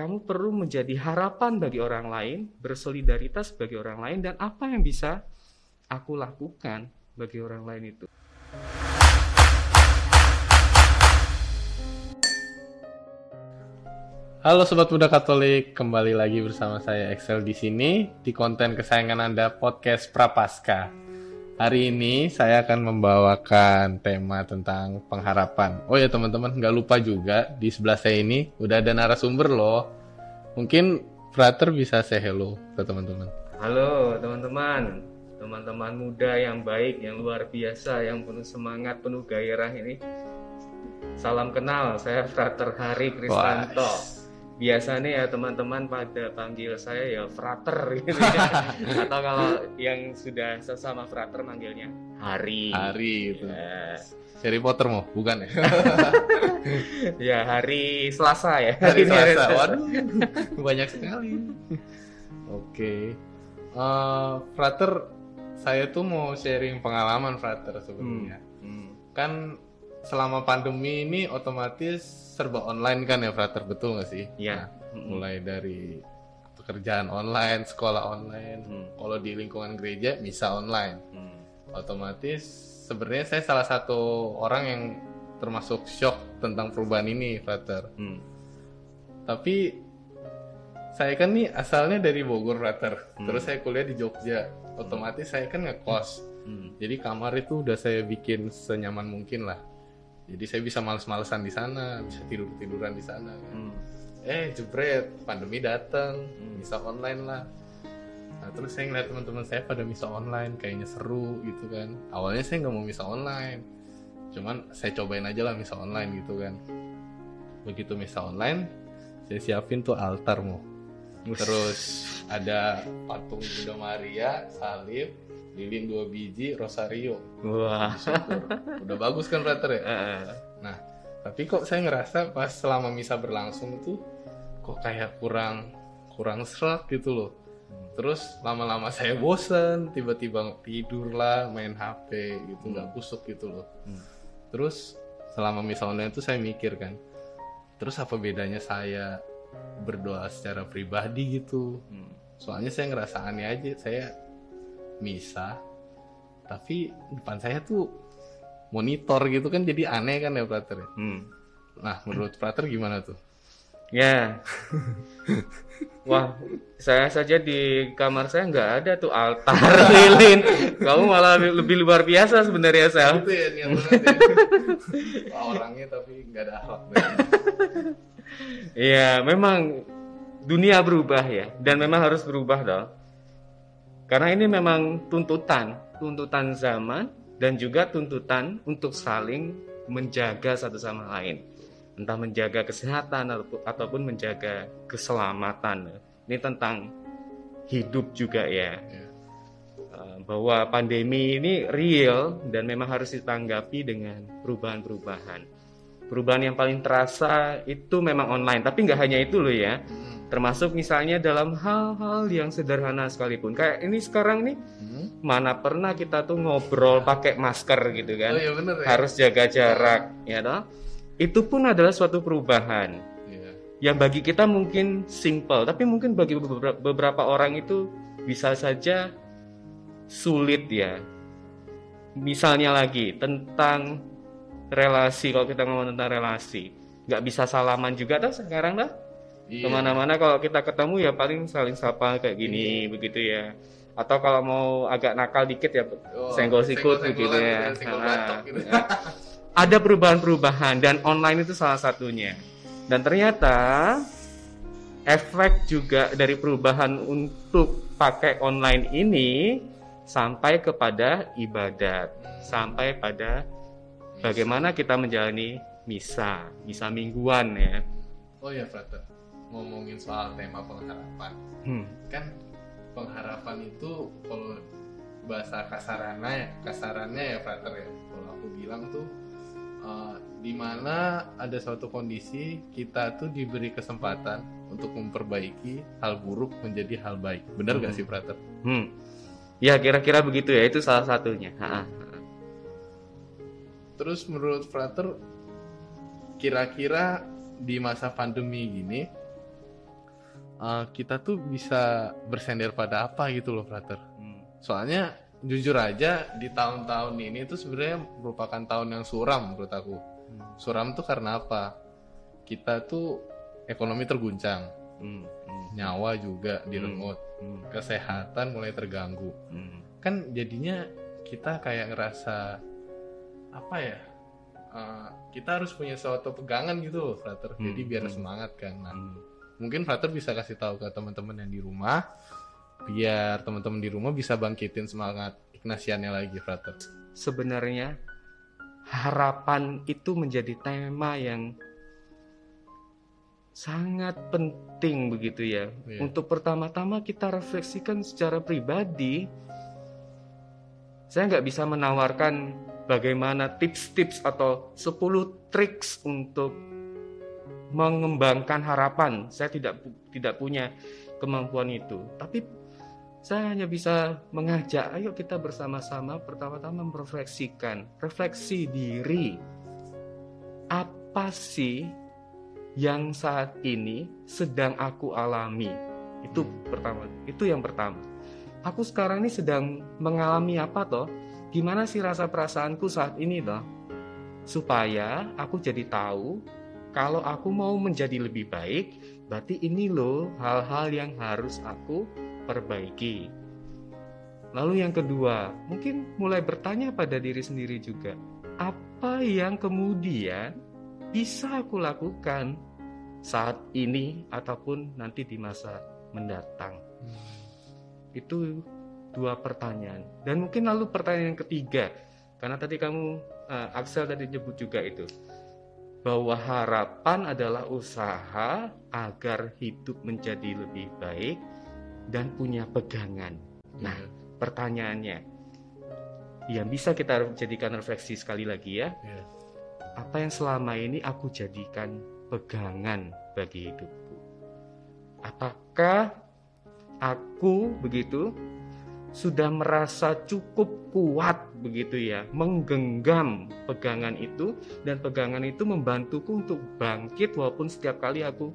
kamu perlu menjadi harapan bagi orang lain, bersolidaritas bagi orang lain, dan apa yang bisa aku lakukan bagi orang lain itu. Halo Sobat Muda Katolik, kembali lagi bersama saya Excel di sini di konten kesayangan Anda podcast Prapaskah. Hari ini saya akan membawakan tema tentang pengharapan. Oh ya teman-teman, nggak lupa juga di sebelah saya ini udah ada narasumber loh. Mungkin Frater bisa say hello ke teman-teman. Halo teman-teman, teman-teman muda yang baik, yang luar biasa, yang penuh semangat, penuh gairah ini. Salam kenal, saya Frater Hari Kristanto. Wah. Biasanya ya teman-teman pada panggil saya ya frater gitu ya. Atau kalau yang sudah sesama frater manggilnya Hari. Hari gitu. Ya. Harry Potter mau, bukan ya? ya hari Selasa ya. Hari hari Selasa. Waduh, banyak sekali. Oke. Eh, Frater, saya tuh mau sharing pengalaman Frater sebenarnya. Hmm. Kan selama pandemi ini otomatis serba online kan ya Frater, betul nggak sih? Iya. Nah, mulai dari pekerjaan online, sekolah online. Hmm. Kalau di lingkungan gereja bisa online. Hmm. Otomatis sebenarnya saya salah satu orang yang termasuk shock tentang perubahan ini, Frater. Hmm. Tapi saya kan nih asalnya dari Bogor, Frater. Hmm. Terus saya kuliah di Jogja. Otomatis saya kan ngekos. Hmm. Jadi kamar itu udah saya bikin senyaman mungkin lah. Jadi saya bisa males-malesan di sana, bisa tidur-tiduran di sana. kan. Hmm. Eh, jebret, pandemi datang, Hmm. bisa online lah. Nah, terus saya ngeliat teman-teman saya pada misa online, kayaknya seru gitu kan. Awalnya saya nggak mau misa online, cuman saya cobain aja lah misa online gitu kan. Begitu misa online, saya siapin tuh altar mau. Terus ada patung Bunda Maria, salib, lilin dua biji, rosario. Wah. Udah bagus kan Frater ya? Eh, Nah, tapi kok saya ngerasa pas selama misa berlangsung tuh kok kayak kurang kurang serak gitu loh. Terus lama-lama saya bosen, tiba-tiba tidur lah, main HP gitu, nggak kusuk gitu loh. Hmm. Terus selama misa online itu saya mikir kan, terus apa bedanya saya berdoa secara pribadi gitu? hmm. Soalnya saya ngerasa aneh aja, saya misa, tapi depan saya tuh monitor gitu kan jadi aneh kan ya Prater ya? Hmm. Nah menurut Prater gimana tuh? Ya. Wah, saya saja di kamar saya nggak ada tuh altar lilin. Kamu malah lebih, luar biasa sebenarnya Sel. Itu ya niat ya. Wah, orangnya tapi nggak ada akhlak Iya, memang dunia berubah ya, dan memang harus berubah dong. Karena ini memang tuntutan, tuntutan zaman dan juga tuntutan untuk saling menjaga satu sama lain. Entah menjaga kesehatan ataupun- menjaga keselamatan. Ini tentang hidup juga ya. Ya. Eh, Bahwa pandemi ini real dan memang harus ditanggapi dengan perubahan-perubahan. Perubahan yang paling terasa itu memang online, tapi nggak hanya itu loh ya Hmm. termasuk misalnya dalam hal-hal yang sederhana sekalipun kayak ini sekarang nih Hmm. mana pernah kita tuh ngobrol pakai masker gitu kan Oh iya bener ya. harus jaga jarak ya toh itu pun adalah suatu perubahan Iya. yang bagi kita mungkin simple tapi mungkin bagi beberapa orang itu bisa saja sulit ya misalnya lagi tentang relasi kalau kita ngomong tentang relasi nggak bisa salaman juga tuh sekarang dah Iya. ke mana-mana kalau kita ketemu ya paling saling sapa kayak gini begitu ya atau kalau mau agak nakal dikit ya Oh, senggol sikut begitu gitu ya Nah, gitu. nah. ada perubahan-perubahan dan online itu salah satunya dan ternyata efek juga dari perubahan untuk pakai online ini sampai kepada ibadat sampai pada bagaimana kita menjalani misa misa mingguan ya Oh iya Frater, ngomongin soal tema pengharapan. Hmm. Kan pengharapan itu kalau bahasa kasarannya ya, kasarannya ya Frater ya. Kalau aku bilang tuh eh, di mana ada suatu kondisi kita tuh diberi kesempatan untuk memperbaiki hal buruk menjadi hal baik. Benar gak Hmm. sih Frater? Hmm. Ya kira-kira begitu ya itu salah satunya. Ha-ha. Terus menurut Frater kira-kira di masa pandemi gini uh, kita tuh bisa bersender pada apa gitu loh, Frater. Hmm. Soalnya jujur aja di tahun-tahun ini tuh sebenarnya merupakan tahun yang suram menurut aku. Hmm. Suram tuh karena apa? Kita tuh ekonomi terguncang, Hmm. Hmm. nyawa juga direnggut, Hmm. kesehatan mulai terganggu. Hmm. Kan jadinya kita kayak ngerasa apa ya? uh, kita harus punya suatu pegangan gitu loh, Frater. Hmm, Jadi biar hmm. semangat kan. Nah, Hmm. mungkin Frater bisa kasih tahu ke teman-teman yang di rumah biar teman-teman di rumah bisa bangkitin semangat Ignasiannya lagi, Frater. sebenarnya harapan itu menjadi tema yang sangat penting begitu ya. Iya. Untuk pertama-tama kita refleksikan secara pribadi. Saya nggak bisa menawarkan bagaimana tips-tips atau 10 triks untuk mengembangkan harapan. Saya tidak tidak punya kemampuan itu. Tapi saya hanya bisa mengajak, ayo kita bersama-sama pertama-tama merefleksikan, refleksi diri. Apa sih yang saat ini sedang aku alami? Itu pertama, itu yang pertama. Aku sekarang ini sedang mengalami apa toh? Gimana sih rasa perasaanku saat ini toh? Supaya aku jadi tahu kalau aku mau menjadi lebih baik, berarti ini loh hal-hal yang harus aku perbaiki. Lalu yang kedua, mungkin mulai bertanya pada diri sendiri juga, apa yang kemudian bisa aku lakukan saat ini ataupun nanti di masa mendatang? Itu dua pertanyaan. Dan mungkin lalu pertanyaan yang ketiga, karena tadi kamu eh, Axel tadi nyebut juga itu bahwa harapan adalah usaha agar hidup menjadi lebih baik dan punya pegangan. Nah, Iya. pertanyaannya yang bisa kita jadikan refleksi sekali lagi ya, Iya. apa yang selama ini aku jadikan pegangan bagi hidupku? Apakah aku begitu sudah merasa cukup kuat begitu ya menggenggam pegangan itu dan pegangan itu membantuku untuk bangkit walaupun setiap kali aku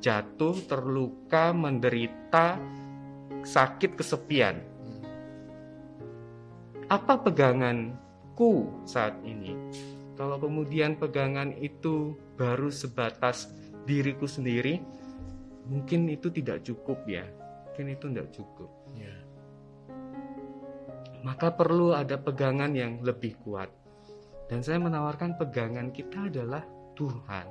jatuh terluka menderita sakit kesepian. Apa peganganku saat ini? Kalau kemudian pegangan itu baru sebatas diriku sendiri mungkin itu tidak cukup ya. Mungkin itu tidak cukup. Iya. Maka perlu ada pegangan yang lebih kuat. Dan saya menawarkan pegangan kita adalah Tuhan.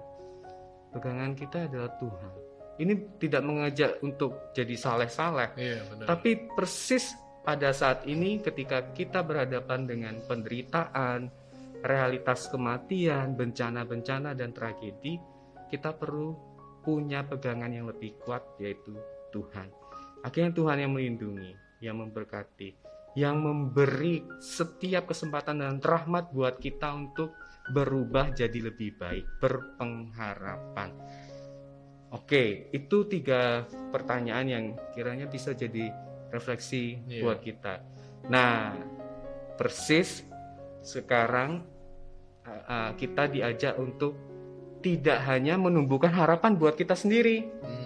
Pegangan kita adalah Tuhan. Ini tidak mengajak untuk jadi saleh-saleh, Iya, benar. tapi persis pada saat ini ketika kita berhadapan dengan penderitaan, realitas kematian, bencana-bencana dan tragedi, kita perlu punya pegangan yang lebih kuat yaitu Tuhan. Akhirnya Tuhan yang melindungi, yang memberkati, yang memberi setiap kesempatan dan rahmat buat kita untuk berubah jadi lebih baik, berpengharapan. Oke, itu tiga pertanyaan yang kiranya bisa jadi refleksi Iya. buat kita. Nah, persis sekarang uh, uh, kita diajak untuk tidak hanya menumbuhkan harapan buat kita sendiri, Hmm.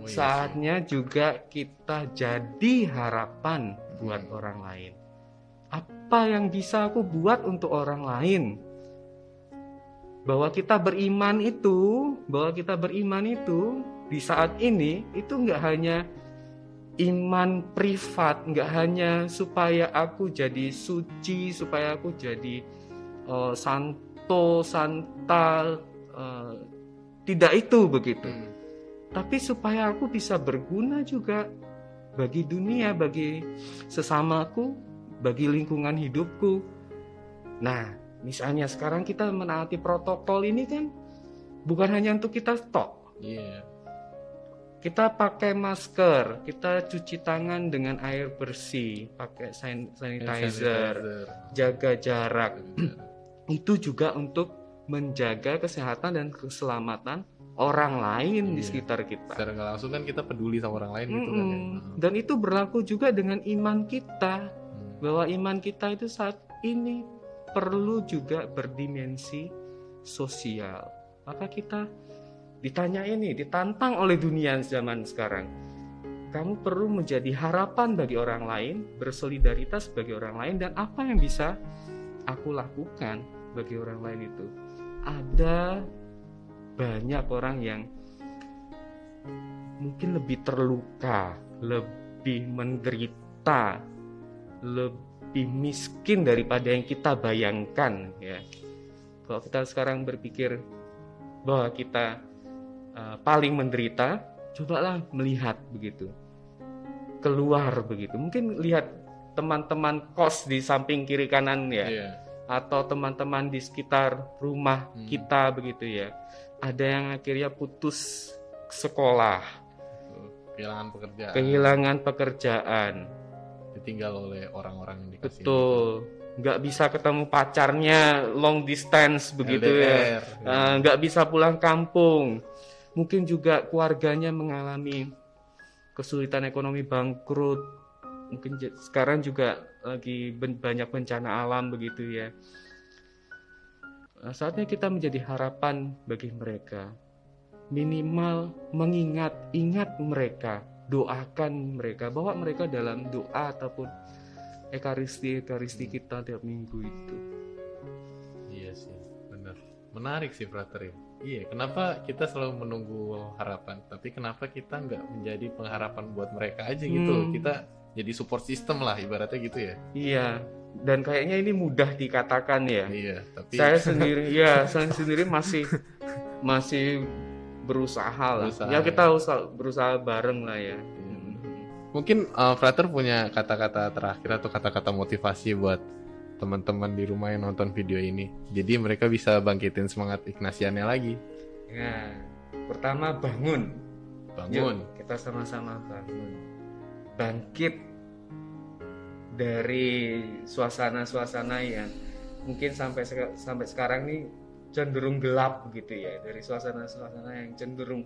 Oh, iya saatnya juga kita jadi harapan buat orang lain. Apa yang bisa aku buat untuk orang lain? Bahwa kita beriman itu, bahwa kita beriman itu di saat ini itu nggak hanya iman privat, nggak hanya supaya aku jadi suci, supaya aku jadi eh, santo, santa, eh, tidak itu begitu Hmm. tapi supaya aku bisa berguna juga bagi dunia, bagi sesamaku, bagi lingkungan hidupku. Nah, misalnya sekarang kita menaati protokol ini kan bukan hanya untuk kita stok. Iya. Kita pakai masker, kita cuci tangan dengan air bersih, pakai san- sanitizer, jaga jarak. Itu juga untuk menjaga kesehatan dan keselamatan orang lain di Iya. sekitar kita. Secara nggak langsung kan kita peduli sama orang lain gitu kan. ya. Mm-mm. Dan itu berlaku juga dengan iman kita, Hmm. bahwa iman kita itu saat ini perlu juga berdimensi sosial. Maka kita ditanya ini, ditantang oleh dunia zaman sekarang. Kamu perlu menjadi harapan bagi orang lain, bersolidaritas bagi orang lain, dan apa yang bisa aku lakukan bagi orang lain itu. Ada banyak orang yang mungkin lebih terluka, lebih menderita, lebih miskin daripada yang kita bayangkan ya. Kalau kita sekarang berpikir bahwa kita uh, paling menderita, cobalah melihat begitu. Keluar begitu. Mungkin lihat teman-teman kos di samping kiri kanan ya. Yeah. Atau teman-teman di sekitar rumah hmm. kita begitu ya. Ada yang akhirnya putus sekolah. Kehilangan pekerjaan. Kehilangan pekerjaan. Ditinggal oleh orang-orang yang dikasih. Betul. Nggak bisa ketemu pacarnya long distance begitu LDR, ya. ya. Uh, nggak bisa pulang kampung. Mungkin juga keluarganya mengalami kesulitan ekonomi bangkrut. Mungkin sekarang juga lagi banyak bencana alam begitu ya. Nah, saatnya kita menjadi harapan bagi mereka. Minimal mengingat ingat mereka doakan mereka bawa mereka dalam doa ataupun ekaristi ekaristi kita tiap minggu itu. Iya sih benar. Menarik sih frater ya. Iya kenapa kita selalu menunggu harapan tapi kenapa kita nggak menjadi pengharapan buat mereka aja gitu? Hmm. kita jadi support system lah ibaratnya gitu ya. Iya dan kayaknya ini mudah dikatakan ya iya tapi saya sendiri ya saya sendiri masih masih berusaha lah. Berusaha, ya kita ya. berusaha bareng lah ya. Hmm. Mungkin uh, Frater punya kata-kata terakhir atau kata-kata motivasi buat teman-teman di rumah yang nonton video ini. Jadi mereka bisa bangkitin semangat Ignasiannya lagi. Ya, pertama bangun. Bangun. Yuk, kita sama-sama bangun. Bangkit dari suasana-suasana yang mungkin sampai sampai sekarang nih cenderung gelap gitu ya dari suasana-suasana yang cenderung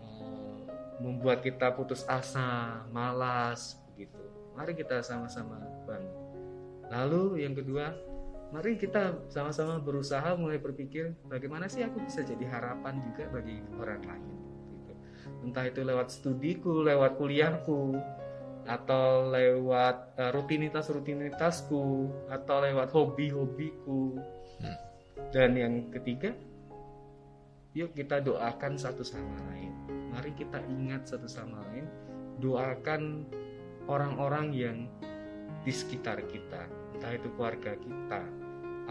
uh, membuat kita putus asa, malas begitu. Mari kita sama-sama bangun. Lalu yang kedua, mari kita sama-sama berusaha mulai berpikir bagaimana sih aku bisa jadi harapan juga bagi orang lain gitu. Entah itu lewat studiku, lewat kuliahku, atau lewat uh, rutinitas-rutinitasku, atau lewat hobi-hobiku. Hmm dan yang ketiga, yuk kita doakan satu sama lain. Mari kita ingat satu sama lain, doakan orang-orang yang di sekitar kita, entah itu keluarga kita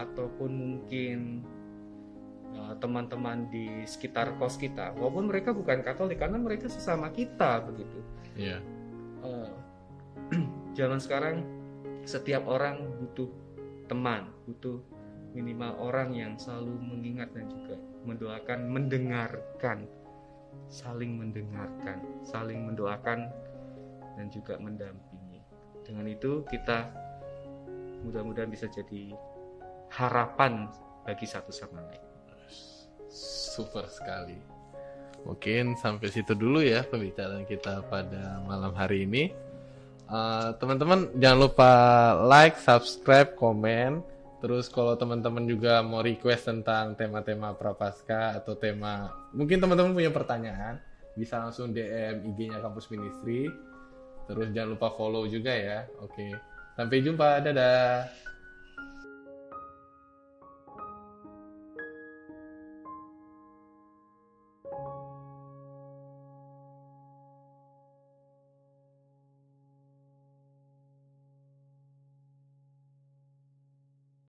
ataupun mungkin uh, teman-teman di sekitar kos kita, walaupun mereka bukan Katolik karena mereka sesama kita begitu. Yeah. Uh, zaman sekarang setiap orang butuh teman, butuh minimal orang yang selalu mengingat dan juga mendoakan mendengarkan saling mendengarkan saling mendoakan dan juga mendampingi. Dengan itu kita mudah-mudahan bisa jadi harapan bagi satu sama lain. Super sekali mungkin sampai situ dulu ya pembicaraan kita pada malam hari ini uh, teman-teman jangan lupa like subscribe komen Terus kalau teman-teman juga mau request tentang tema-tema prapaskah atau tema mungkin teman-teman punya pertanyaan, bisa langsung DM IG-nya Kampus Ministry. Terus jangan lupa follow juga ya. Oke. Sampai jumpa. Dadah.